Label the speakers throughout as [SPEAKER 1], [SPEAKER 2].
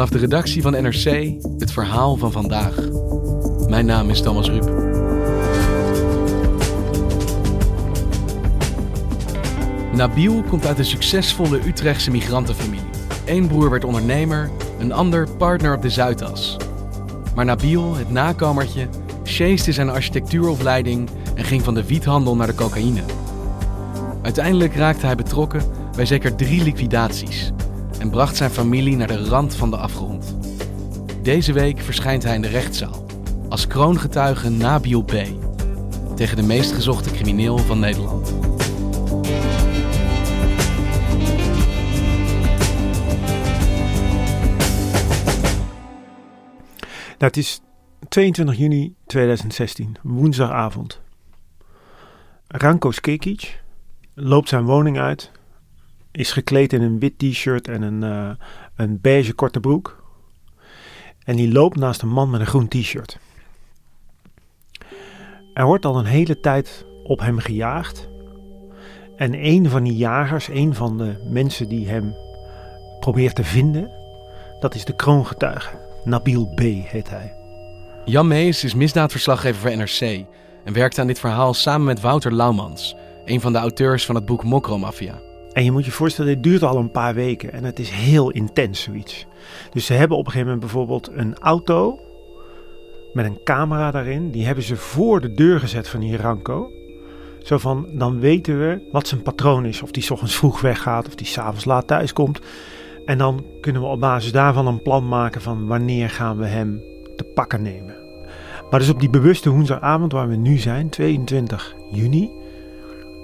[SPEAKER 1] Vanaf de redactie van NRC het verhaal van vandaag. Mijn naam is Thomas Ruip. Nabil komt uit een succesvolle Utrechtse migrantenfamilie. Eén broer werd ondernemer, een ander partner op de Zuidas. Maar Nabil, het nakomertje, sjeesde zijn architectuuropleiding en ging van de wiethandel naar de cocaïne. Uiteindelijk raakte hij betrokken bij zeker drie liquidaties en bracht zijn familie naar de rand van de afgrond. Deze week verschijnt hij in de rechtszaal als kroongetuige Nabil B. tegen de meest gezochte crimineel van Nederland.
[SPEAKER 2] Nou, het is 22 juni 2016, woensdagavond. Ranko Skekic loopt zijn woning uit, is gekleed in een wit t-shirt en een, uh, een beige korte broek. En die loopt naast een man met een groen t-shirt. Er wordt al een hele tijd op hem gejaagd. En een van die jagers, een van de mensen die hem probeert te vinden, dat is de kroongetuige. Nabil B. heet hij.
[SPEAKER 1] Jan Mees is misdaadverslaggever voor NRC en werkt aan dit verhaal samen met Wouter Laumans, een van de auteurs van het boek Mokromafia.
[SPEAKER 2] En je moet je voorstellen, dit duurt al een paar weken en het is heel intens zoiets. Dus ze hebben op een gegeven moment bijvoorbeeld een auto met een camera daarin. Die hebben ze voor de deur gezet van die Ranko. Zo van, dan weten we wat zijn patroon is. Of die ochtends vroeg weggaat of die s'avonds laat thuis komt. En dan kunnen we op basis daarvan een plan maken van wanneer gaan we hem te pakken nemen. Maar dus op die bewuste woensdagavond waar we nu zijn, 22 juni,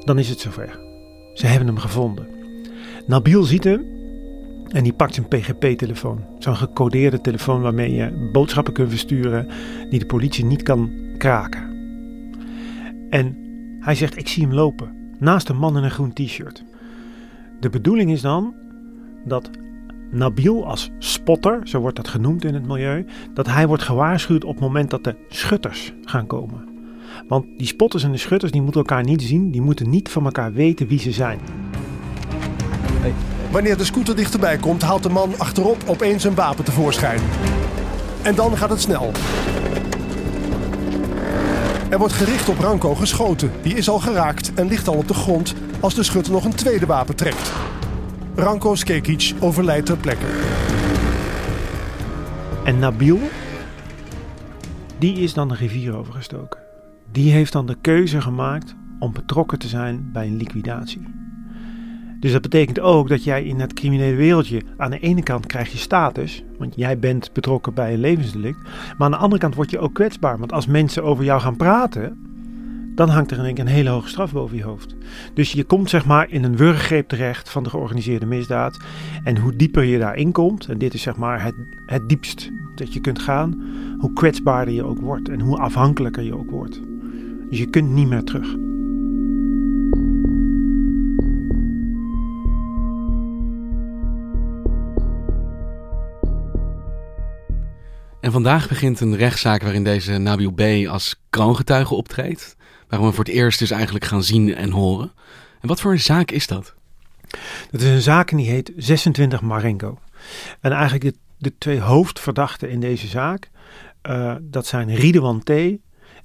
[SPEAKER 2] dan is het zover. Ze hebben hem gevonden. Nabil ziet hem en die pakt zijn PGP-telefoon. Zo'n gecodeerde telefoon waarmee je boodschappen kunt versturen die de politie niet kan kraken. En hij zegt: Ik zie hem lopen. Naast een man in een groen t-shirt. De bedoeling is dan dat Nabil als spotter, zo wordt dat genoemd in het milieu, dat hij wordt gewaarschuwd op het moment dat de schutters gaan komen. Want die spotters en de schutters die moeten elkaar niet zien, die moeten niet van elkaar weten wie ze zijn.
[SPEAKER 3] Wanneer de scooter dichterbij komt, haalt de man achterop opeens een wapen tevoorschijn. En dan gaat het snel. Er wordt gericht op Ranko geschoten. Die is al geraakt en ligt al op de grond als de schutter nog een tweede wapen trekt. Ranko Skekic overlijdt ter plekke.
[SPEAKER 2] En Nabil, die is dan de rivier overgestoken. Die heeft dan de keuze gemaakt om betrokken te zijn bij een liquidatie. Dus dat betekent ook dat jij in het criminele wereldje aan de ene kant krijg je status, want jij bent betrokken bij een levensdelict, maar aan de andere kant word je ook kwetsbaar, want als mensen over jou gaan praten, dan hangt er in een hele hoge straf boven je hoofd. Dus je komt zeg maar in een wurggreep terecht van de georganiseerde misdaad. En hoe dieper je daarin komt, en dit is zeg maar het, het diepst dat je kunt gaan, hoe kwetsbaarder je ook wordt en hoe afhankelijker je ook wordt. Dus je kunt niet meer terug.
[SPEAKER 1] En vandaag begint een rechtszaak waarin deze Nabil B. als kroongetuige optreedt. Waarom we voor het eerst dus eigenlijk gaan zien en horen. En wat voor een zaak is dat?
[SPEAKER 2] Dat is een zaak en die heet 26 Marengo. En eigenlijk de, de twee hoofdverdachten in deze zaak, uh, dat zijn Ridwan T.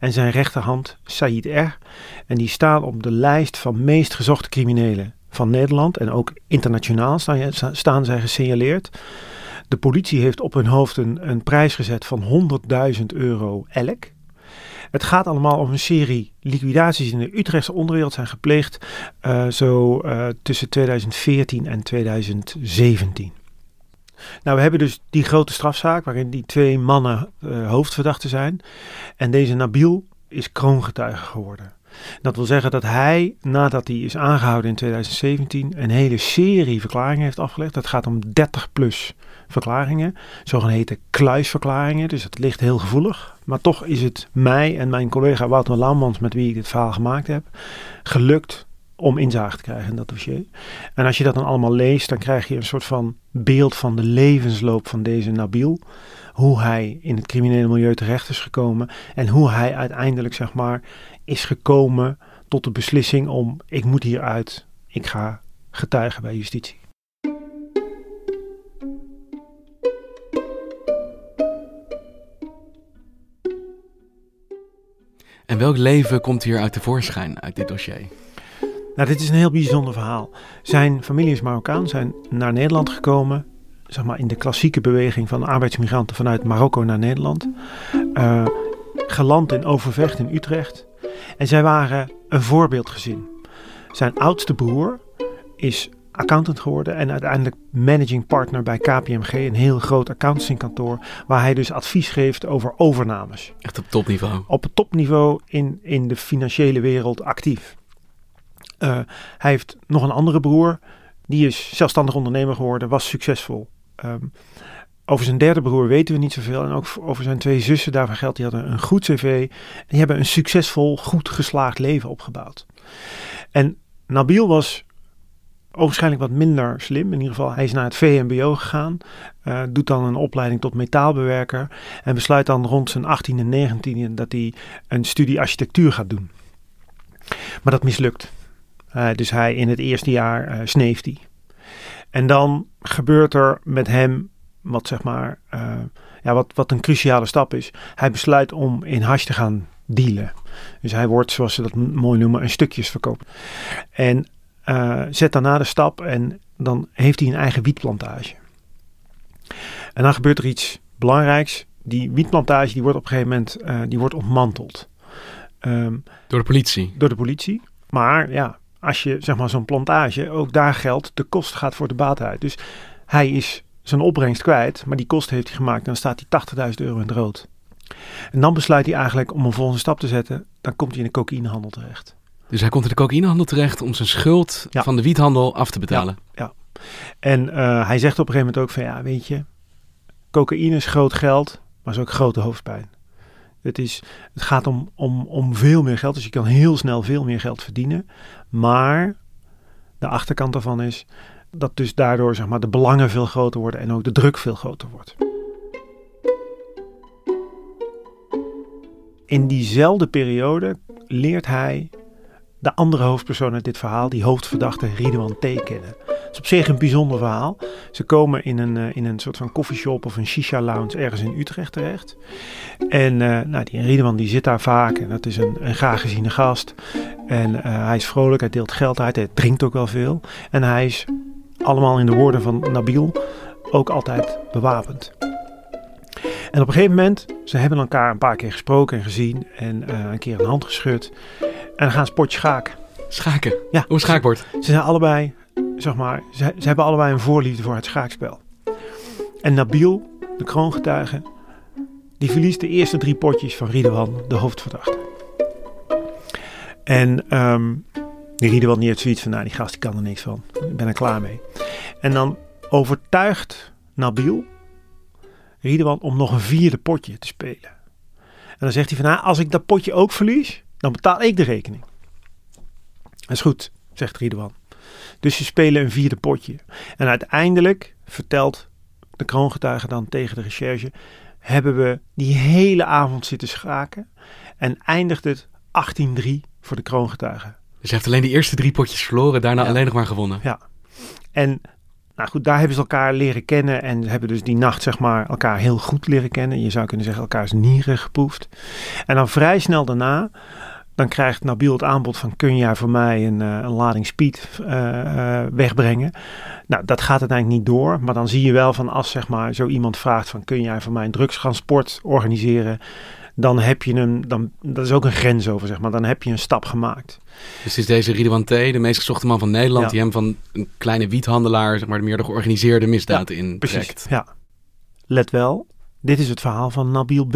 [SPEAKER 2] en zijn rechterhand Said R. En die staan op de lijst van meest gezochte criminelen van Nederland. En ook internationaal staan, staan zij gesignaleerd. De politie heeft op hun hoofd een, een prijs gezet van 100.000 euro elk. Het gaat allemaal om een serie liquidaties in de Utrechtse onderwereld zijn gepleegd. Uh, zo uh, tussen 2014 en 2017. Nou, we hebben dus die grote strafzaak waarin die twee mannen uh, hoofdverdachten zijn. En deze Nabil is kroongetuige geworden. Dat wil zeggen dat hij, nadat hij is aangehouden in 2017, een hele serie verklaringen heeft afgelegd. Dat gaat om 30 plus verklaringen, zogeheten kluisverklaringen. Dus het ligt heel gevoelig. Maar toch is het mij en mijn collega Wouter Laumans, met wie ik dit verhaal gemaakt heb, gelukt om inzage te krijgen in dat dossier. En als je dat dan allemaal leest, dan krijg je een soort van beeld van de levensloop van deze Nabil. Hoe hij in het criminele milieu terecht is gekomen en hoe hij uiteindelijk, zeg maar, is gekomen tot de beslissing om: ik moet hieruit, ik ga getuigen bij justitie.
[SPEAKER 1] En welk leven komt hier uit tevoorschijn uit dit dossier?
[SPEAKER 2] Nou, dit is een heel bijzonder verhaal. Zijn familie is Marokkaan, zijn naar Nederland gekomen. Zeg maar in de klassieke beweging van arbeidsmigranten vanuit Marokko naar Nederland. Uh, geland in Overvecht in Utrecht. En zij waren een voorbeeldgezin. Zijn oudste broer is accountant geworden en uiteindelijk managing partner bij KPMG, een heel groot accountancykantoor, waar hij dus advies geeft over overnames.
[SPEAKER 1] Echt op topniveau.
[SPEAKER 2] Op het topniveau in, in de financiële wereld actief. Uh, hij heeft nog een andere broer, die is zelfstandig ondernemer geworden, was succesvol. Um, over zijn derde broer weten we niet zoveel. En ook over zijn twee zussen, daarvan geldt, die hadden een goed cv. Die hebben een succesvol, goed geslaagd leven opgebouwd. En Nabil was waarschijnlijk wat minder slim. In ieder geval, hij is naar het VMBO gegaan. Uh, doet dan een opleiding tot metaalbewerker. En besluit dan rond zijn 18e en 19e dat hij een studie architectuur gaat doen. Maar dat mislukt. Uh, dus hij in het eerste jaar uh, sneeft hij. En dan gebeurt er met hem wat zeg maar, uh, ja, wat, wat een cruciale stap is. Hij besluit om in hash te gaan dealen. Dus hij wordt, zoals ze dat mooi noemen, een stukjes verkopen. En zet daarna de stap en dan heeft hij een eigen wietplantage. En dan gebeurt er iets belangrijks. Die wietplantage die wordt op een gegeven moment die wordt ontmanteld.
[SPEAKER 1] Um, door de politie?
[SPEAKER 2] Door de politie. Maar ja, als je zeg maar zo'n plantage, ook daar geldt, de kost gaat voor de baat uit. Dus hij is zijn opbrengst kwijt, maar die kosten heeft hij gemaakt. Dan staat hij 80.000 euro in het rood. En dan besluit hij eigenlijk om een volgende stap te zetten. Dan komt hij in de cocaïnehandel terecht.
[SPEAKER 1] Dus hij komt in de cocaïnehandel terecht om zijn schuld ja. van de wiethandel af te betalen.
[SPEAKER 2] Ja, ja. en uh, hij zegt op een gegeven moment ook van ja, weet je, cocaïne is groot geld, maar is ook grote hoofdpijn. Het, is, het gaat om, om, om veel meer geld, dus je kan heel snel veel meer geld verdienen. Maar de achterkant daarvan is, dat dus daardoor zeg maar, de belangen veel groter worden en ook de druk veel groter wordt. In diezelfde periode leert hij de andere hoofdpersoon uit dit verhaal, die hoofdverdachte Ridwan T. kennen. Het is op zich een bijzonder verhaal. Ze komen in een, uh, in een soort van coffeeshop of een shisha lounge ergens in Utrecht terecht. En uh, nou, die Ridwan die zit daar vaak en dat is een, een graag geziene gast. En uh, hij is vrolijk, hij deelt geld uit, hij drinkt ook wel veel. En hij is allemaal in de woorden van Nabil, ook altijd bewapend. En op een gegeven moment, ze hebben elkaar een paar keer gesproken en gezien en uh, een keer een hand geschud. En dan gaan ze potje schaken.
[SPEAKER 1] Schaken?
[SPEAKER 2] Ja.
[SPEAKER 1] Hoe schaakbord?
[SPEAKER 2] Ze zijn allebei, zeg maar, ze, ze hebben allebei een voorliefde voor het schaakspel. En Nabil, de kroongetuige, die verliest de eerste drie potjes van Ridwan, de hoofdverdachte. En um, die Ridwan niet heeft zoiets van, nou die gast die kan er niks van. Ik ben er klaar mee. En dan overtuigt Nabil Ridwan om nog een vierde potje te spelen. En dan zegt hij van, nou als ik dat potje ook verlies, dan betaal ik de rekening. Dat is goed, zegt Ridwan. Dus ze spelen een vierde potje. En uiteindelijk vertelt de kroongetuige dan tegen de recherche, hebben we die hele avond zitten schaken en eindigt het 18-3 voor de kroongetuigen.
[SPEAKER 1] Dus je heeft alleen de eerste drie potjes verloren, daarna
[SPEAKER 2] Ja.
[SPEAKER 1] alleen nog maar gewonnen.
[SPEAKER 2] Ja. En nou goed, daar hebben ze elkaar leren kennen en hebben dus die nacht zeg maar elkaar heel goed leren kennen. Je zou kunnen zeggen elkaars nieren geproefd. En dan vrij snel daarna, dan krijgt Nabil het aanbod van kun jij voor mij een, eh, een lading speed eh, eh, wegbrengen. Nou, dat gaat uiteindelijk niet door. Maar dan zie je wel van als zeg maar zo iemand vraagt van kun jij voor mij een drugstransport organiseren. Dan heb je een, dan, dat is ook een grens over zeg maar. Dan heb je een stap gemaakt.
[SPEAKER 1] Dus is deze Ridwan T., de meest gezochte man van Nederland,
[SPEAKER 2] Ja.
[SPEAKER 1] die hem van een kleine wiethandelaar, zeg maar, meer de georganiseerde misdaad in
[SPEAKER 2] Precies.
[SPEAKER 1] trekt.
[SPEAKER 2] Ja. Let wel, dit is het verhaal van Nabil B.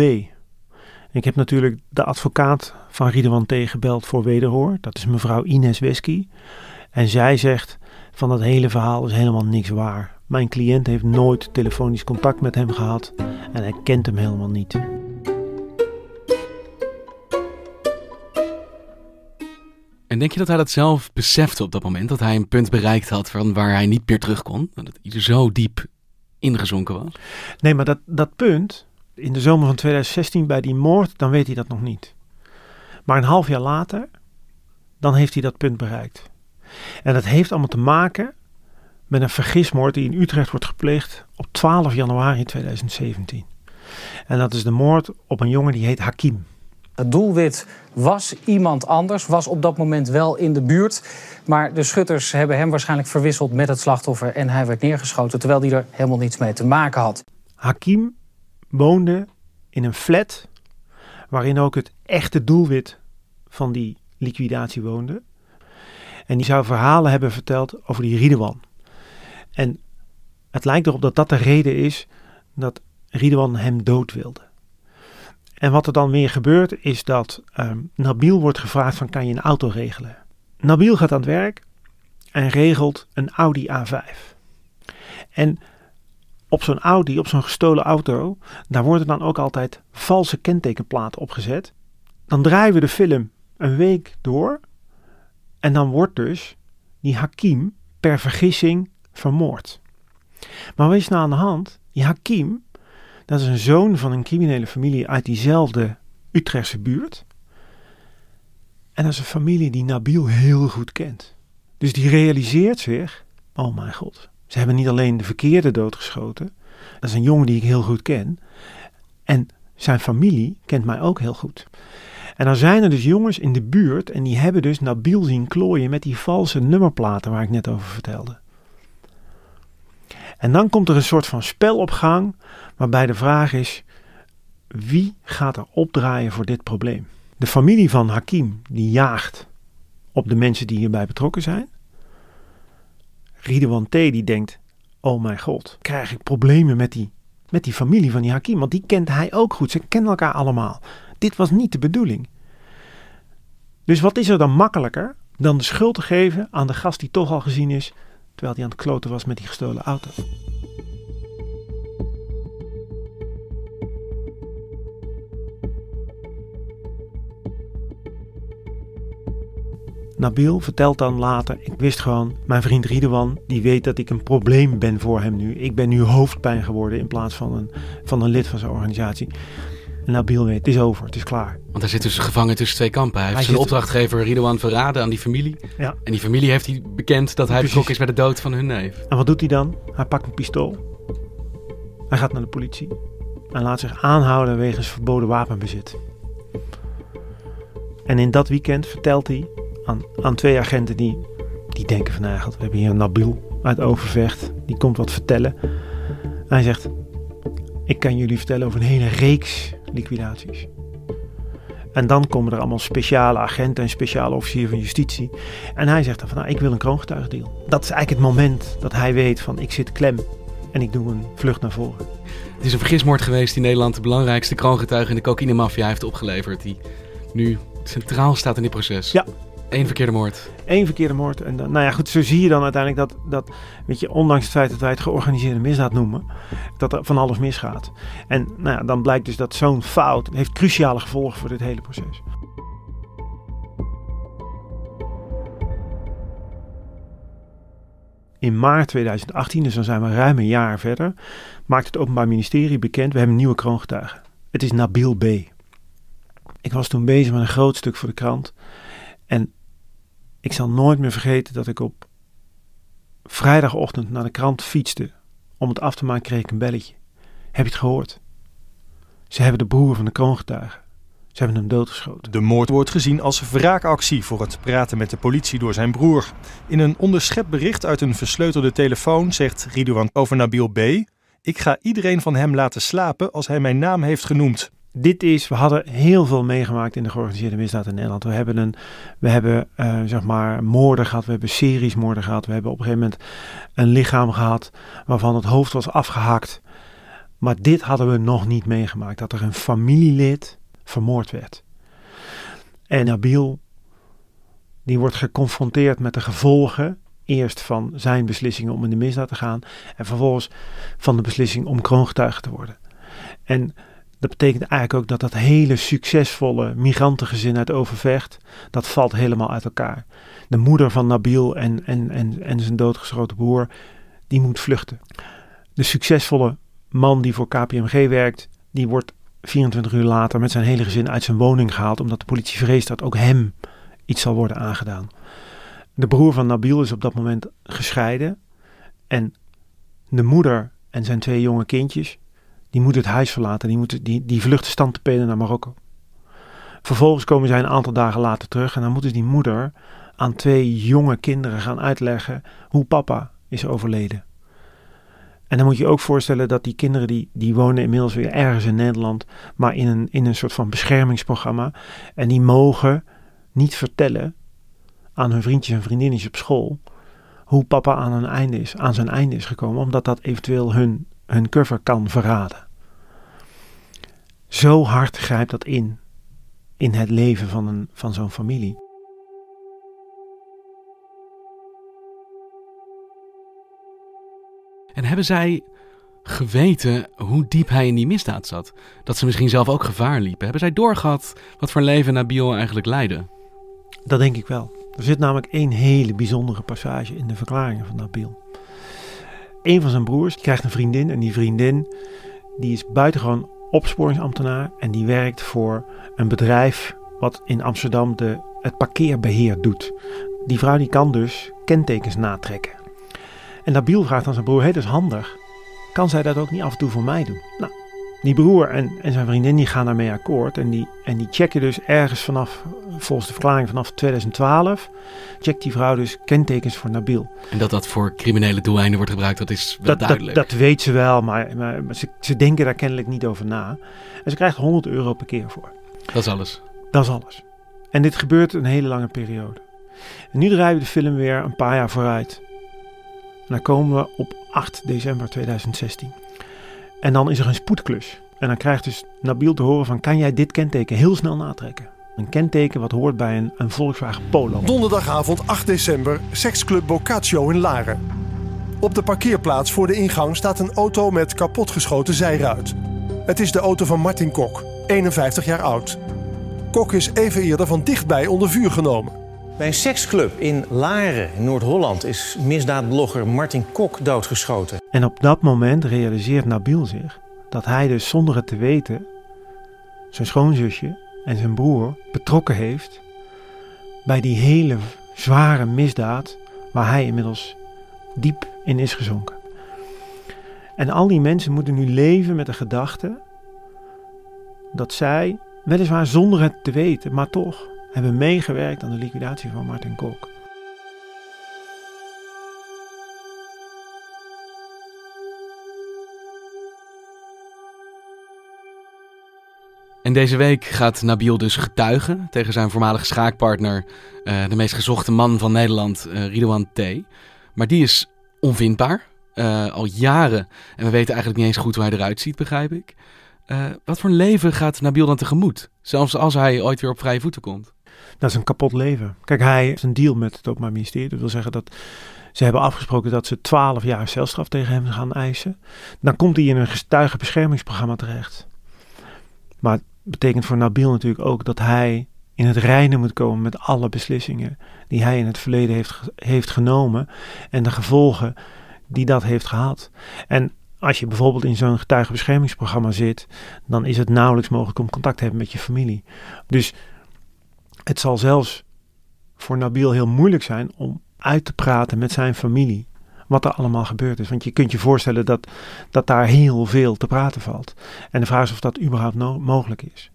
[SPEAKER 2] Ik heb natuurlijk de advocaat van Riedewan T. gebeld voor wederhoor. Dat is mevrouw Ines Wesky. En zij zegt van dat hele verhaal is helemaal niks waar. Mijn cliënt heeft nooit telefonisch contact met hem gehad en hij kent hem helemaal niet.
[SPEAKER 1] En denk je dat hij dat zelf besefte op dat moment? Dat hij een punt bereikt had van waar hij niet meer terug kon? Dat hij er zo diep ingezonken was?
[SPEAKER 2] Nee, maar dat, dat punt, in de zomer van 2016 bij die moord, dan weet hij dat nog niet. Maar een half jaar later, dan heeft hij dat punt bereikt. En dat heeft allemaal te maken met een vergismoord die in Utrecht wordt gepleegd op 12 januari 2017. En dat is de moord op een jongen die heet Hakim.
[SPEAKER 4] Het doelwit was iemand anders, was op dat moment wel in de buurt. Maar de schutters hebben hem waarschijnlijk verwisseld met het slachtoffer en hij werd neergeschoten terwijl hij er helemaal niets mee te maken had.
[SPEAKER 2] Hakim woonde in een flat waarin ook het echte doelwit van die liquidatie woonde. En die zou verhalen hebben verteld over die Riedewan. En het lijkt erop dat dat de reden is dat Riedewan hem dood wilde. En wat er dan weer gebeurt is dat um, Nabil wordt gevraagd van kan je een auto regelen. Nabil gaat aan het werk en regelt een Audi A5. En op zo'n Audi, op zo'n gestolen auto, daar worden dan ook altijd valse kentekenplaten opgezet. Dan draaien we de film een week door en dan wordt dus die Hakim per vergissing vermoord. Maar wat is nou aan de hand? Die Hakim, dat is een zoon van een criminele familie uit diezelfde Utrechtse buurt. En dat is een familie die Nabil heel goed kent. Dus die realiseert zich: oh mijn god, ze hebben niet alleen de verkeerde doodgeschoten. Dat is een jongen die ik heel goed ken. En zijn familie kent mij ook heel goed. En dan zijn er dus jongens in de buurt en die hebben dus Nabil zien klooien met die valse nummerplaten waar ik net over vertelde. En dan komt er een soort van spel op gang waarbij de vraag is: wie gaat er opdraaien voor dit probleem? De familie van Hakim die jaagt op de mensen die hierbij betrokken zijn. Ridwan T. die denkt: oh mijn god, krijg ik problemen met die, met die familie van die Hakim? Want die kent hij ook goed. Ze kennen elkaar allemaal. Dit was niet de bedoeling. Dus wat is er dan makkelijker dan de schuld te geven aan de gast die toch al gezien is terwijl hij aan het kloten was met die gestolen auto? Nabil vertelt dan later: Ik wist gewoon, mijn vriend Riedewan, die weet dat ik een probleem ben voor hem nu. Ik ben nu hoofdpijn geworden in plaats van een, van een lid van zijn organisatie. En Nabil weet, het is over, het is klaar.
[SPEAKER 1] Want hij zit dus gevangen tussen twee kampen. Hij heeft zijn opdrachtgever Ridwan verraden aan die familie.
[SPEAKER 2] Ja.
[SPEAKER 1] En die familie heeft hij bekend dat hij betrokken is bij de dood van hun neef.
[SPEAKER 2] En wat doet hij dan? Hij pakt een pistool. Hij gaat naar de politie. En laat zich aanhouden wegens verboden wapenbezit. En in dat weekend vertelt hij aan, aan twee agenten die, die denken van... Nou God, we hebben hier een Nabil uit Overvecht. Die komt wat vertellen. En hij zegt... Ik kan jullie vertellen over een hele reeks liquidaties. En dan komen er allemaal speciale agenten en speciale officieren van justitie. En hij zegt dan van, nou, ik wil een kroongetuigendeal. Dat is eigenlijk het moment dat hij weet van, ik zit klem en ik doe een vlucht naar voren.
[SPEAKER 1] Het is een vergismoord geweest die Nederland de belangrijkste kroongetuige in de cocaïnemafia heeft opgeleverd. Die nu centraal staat in dit proces.
[SPEAKER 2] Ja.
[SPEAKER 1] Eén verkeerde moord.
[SPEAKER 2] Eén verkeerde moord. En dan, nou ja, goed, zo zie je dan uiteindelijk dat, dat, weet je, ondanks het feit dat wij het georganiseerde misdaad noemen, dat er van alles misgaat. En nou ja, dan blijkt dus dat zo'n fout heeft cruciale gevolgen voor dit hele proces. In maart 2018, dus dan zijn we ruim een jaar verder, maakt het Openbaar Ministerie bekend, we hebben een nieuwe kroongetuige. Het is Nabil B. Ik was toen bezig met een groot stuk voor de krant. En ik zal nooit meer vergeten dat ik op vrijdagochtend naar de krant fietste. Om het af te maken kreeg ik een belletje. Heb je het gehoord? Ze hebben de broer van de kroongetuige. Ze hebben hem doodgeschoten.
[SPEAKER 5] De moord wordt gezien als wraakactie voor het praten met de politie door zijn broer. In een onderschept bericht uit een versleutelde telefoon zegt Ridouan over Nabil B. Ik ga iedereen van hem laten slapen als hij mijn naam heeft genoemd.
[SPEAKER 2] Dit is, we hadden heel veel meegemaakt in de georganiseerde misdaad in Nederland. We hebben, een, we hebben eh, zeg maar moorden gehad, we hebben series moorden gehad. We hebben op een gegeven moment een lichaam gehad waarvan het hoofd was afgehakt. Maar dit hadden we nog niet meegemaakt. Dat er een familielid vermoord werd. En Nabil, die wordt geconfronteerd met de gevolgen. Eerst van zijn beslissingen om in de misdaad te gaan. En vervolgens van de beslissing om kroongetuige te worden. En dat betekent eigenlijk ook dat dat hele succesvolle migrantengezin uit Overvecht, dat valt helemaal uit elkaar. De moeder van Nabil en, en, en, en zijn doodgeschoten broer, die moet vluchten. De succesvolle man die voor KPMG werkt, die wordt 24 uur later met zijn hele gezin uit zijn woning gehaald, omdat de politie vreest dat ook hem iets zal worden aangedaan. De broer van Nabil is op dat moment gescheiden en de moeder en zijn twee jonge kindjes, die moeten het huis verlaten, die, moeten, die, die vluchten naar Marokko. Vervolgens komen zij een aantal dagen later terug en dan moeten die moeder aan twee jonge kinderen gaan uitleggen hoe papa is overleden. En dan moet je ook voorstellen dat die kinderen die, die wonen inmiddels weer ergens in Nederland, maar in een, in een soort van beschermingsprogramma. En die mogen niet vertellen aan hun vriendjes en vriendinnetjes op school hoe papa aan, een einde is, aan zijn einde is gekomen, omdat dat eventueel hun, hun cover kan verraden. Zo hard grijpt dat in, in het leven van, een, van zo'n familie.
[SPEAKER 1] En hebben zij geweten hoe diep hij in die misdaad zat? Dat ze misschien zelf ook gevaar liepen? Hebben zij doorgehad wat voor leven Nabil eigenlijk leidde?
[SPEAKER 2] Dat denk ik wel. Er zit namelijk één hele bijzondere passage in de verklaringen van Nabil. Een van zijn broers krijgt een vriendin en die vriendin die is buitengewoon opsporingsambtenaar en die werkt voor een bedrijf wat in Amsterdam de, het parkeerbeheer doet. Die vrouw die kan dus kentekens natrekken. En Nabil vraagt aan zijn broer, hé, dat is handig. Kan zij dat ook niet af en toe voor mij doen? Nou, die broer en, en zijn vriendin die gaan daarmee akkoord. En die, en die checken dus ergens vanaf, volgens de verklaring vanaf 2012, checkt die vrouw dus kentekens voor Nabil.
[SPEAKER 1] En dat dat voor criminele doeleinden wordt gebruikt, dat is wel
[SPEAKER 2] Dat,
[SPEAKER 1] duidelijk.
[SPEAKER 2] dat, dat weet ze wel, maar, maar, maar ze, ze denken daar kennelijk niet over na. En ze krijgt 100 euro per keer voor.
[SPEAKER 1] dat is alles.
[SPEAKER 2] Dat is alles. En dit gebeurt een hele lange periode. En nu draaien we de film weer een paar jaar vooruit. En dan komen we op 8 december 2016. En dan is er een spoedklus. En dan krijgt dus Nabil te horen van... kan jij dit kenteken heel snel natrekken? Een kenteken wat hoort bij een, een Volkswagen Polo.
[SPEAKER 3] Donderdagavond 8 december, seksclub Boccaccio in Laren. Op de parkeerplaats voor de ingang staat een auto met kapotgeschoten zijruit. Het is de auto van Martin Kok, 51 jaar oud. Kok is even eerder van dichtbij onder vuur genomen.
[SPEAKER 6] Bij een seksclub in Laren, in Noord-Holland, is misdaadblogger Martin Kok doodgeschoten.
[SPEAKER 2] En op dat moment realiseert Nabil zich dat hij dus zonder het te weten zijn schoonzusje en zijn broer betrokken heeft bij die hele zware misdaad waar hij inmiddels diep in is gezonken. En al die mensen moeten nu leven met de gedachte dat zij, weliswaar zonder het te weten, maar toch hebben meegewerkt aan de liquidatie van Martin Kok.
[SPEAKER 1] En deze week gaat Nabil dus getuigen tegen zijn voormalige schaakpartner, eh, de meest gezochte man van Nederland, eh Ridouan T. Maar die is onvindbaar, eh, al jaren. En we weten eigenlijk niet eens goed hoe hij eruit ziet, begrijp ik. Wat voor een leven gaat Nabil dan tegemoet? Zelfs als hij ooit weer op vrije voeten komt.
[SPEAKER 2] Dat is een kapot leven. Kijk, hij heeft een deal met het Openbaar Ministerie. Dat wil zeggen dat ze hebben afgesproken dat ze 12 jaar celstraf tegen hem gaan eisen. Dan komt hij in een getuigenbeschermingsprogramma terecht. Maar het betekent voor Nabil natuurlijk ook dat hij in het reinen moet komen met alle beslissingen die hij in het verleden heeft, heeft genomen en de gevolgen die dat heeft gehad. En als je bijvoorbeeld in zo'n getuigenbeschermingsprogramma zit, dan is het nauwelijks mogelijk om contact te hebben met je familie. Dus het zal zelfs voor Nabil heel moeilijk zijn om uit te praten met zijn familie. Wat er allemaal gebeurd is. Want je kunt je voorstellen dat, dat daar heel veel te praten valt. En de vraag is of dat überhaupt mogelijk is.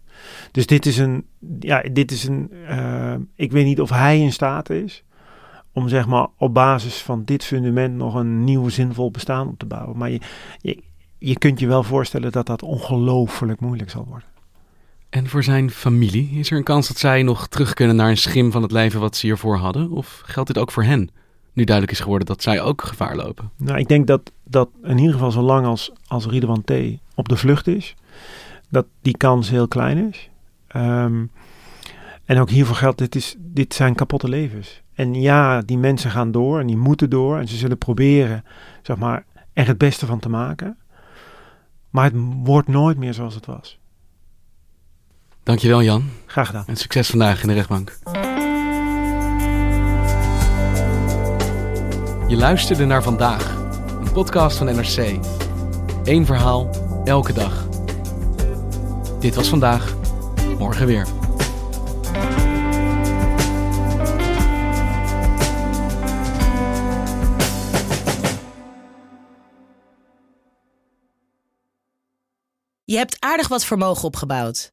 [SPEAKER 2] Dus dit is een. Ja, dit is een. eh, ik weet niet of hij in staat is. om zeg maar op basis van dit fundament nog een nieuw zinvol bestaan op te bouwen. Maar je, je, je kunt je wel voorstellen dat dat ongelooflijk moeilijk zal worden.
[SPEAKER 1] En voor zijn familie, is er een kans dat zij nog terug kunnen naar een schim van het leven wat ze hiervoor hadden? Of geldt dit ook voor hen? Nu duidelijk is geworden dat zij ook gevaar lopen.
[SPEAKER 2] Nou, ik denk dat, dat in ieder geval zolang als, als Ridwan T. op de vlucht is, dat die kans heel klein is. Ehm, en ook hiervoor geldt, dit, is, dit zijn kapotte levens. En ja, die mensen gaan door en die moeten door. En ze zullen proberen, zeg maar, er het beste van te maken. Maar het wordt nooit meer zoals het was.
[SPEAKER 1] Dankjewel Jan.
[SPEAKER 2] Graag gedaan.
[SPEAKER 1] En succes vandaag in de rechtbank. Je luisterde naar vandaag, een podcast van NRC. Eén verhaal, elke dag. Dit was vandaag, morgen weer.
[SPEAKER 7] Je hebt aardig wat vermogen opgebouwd.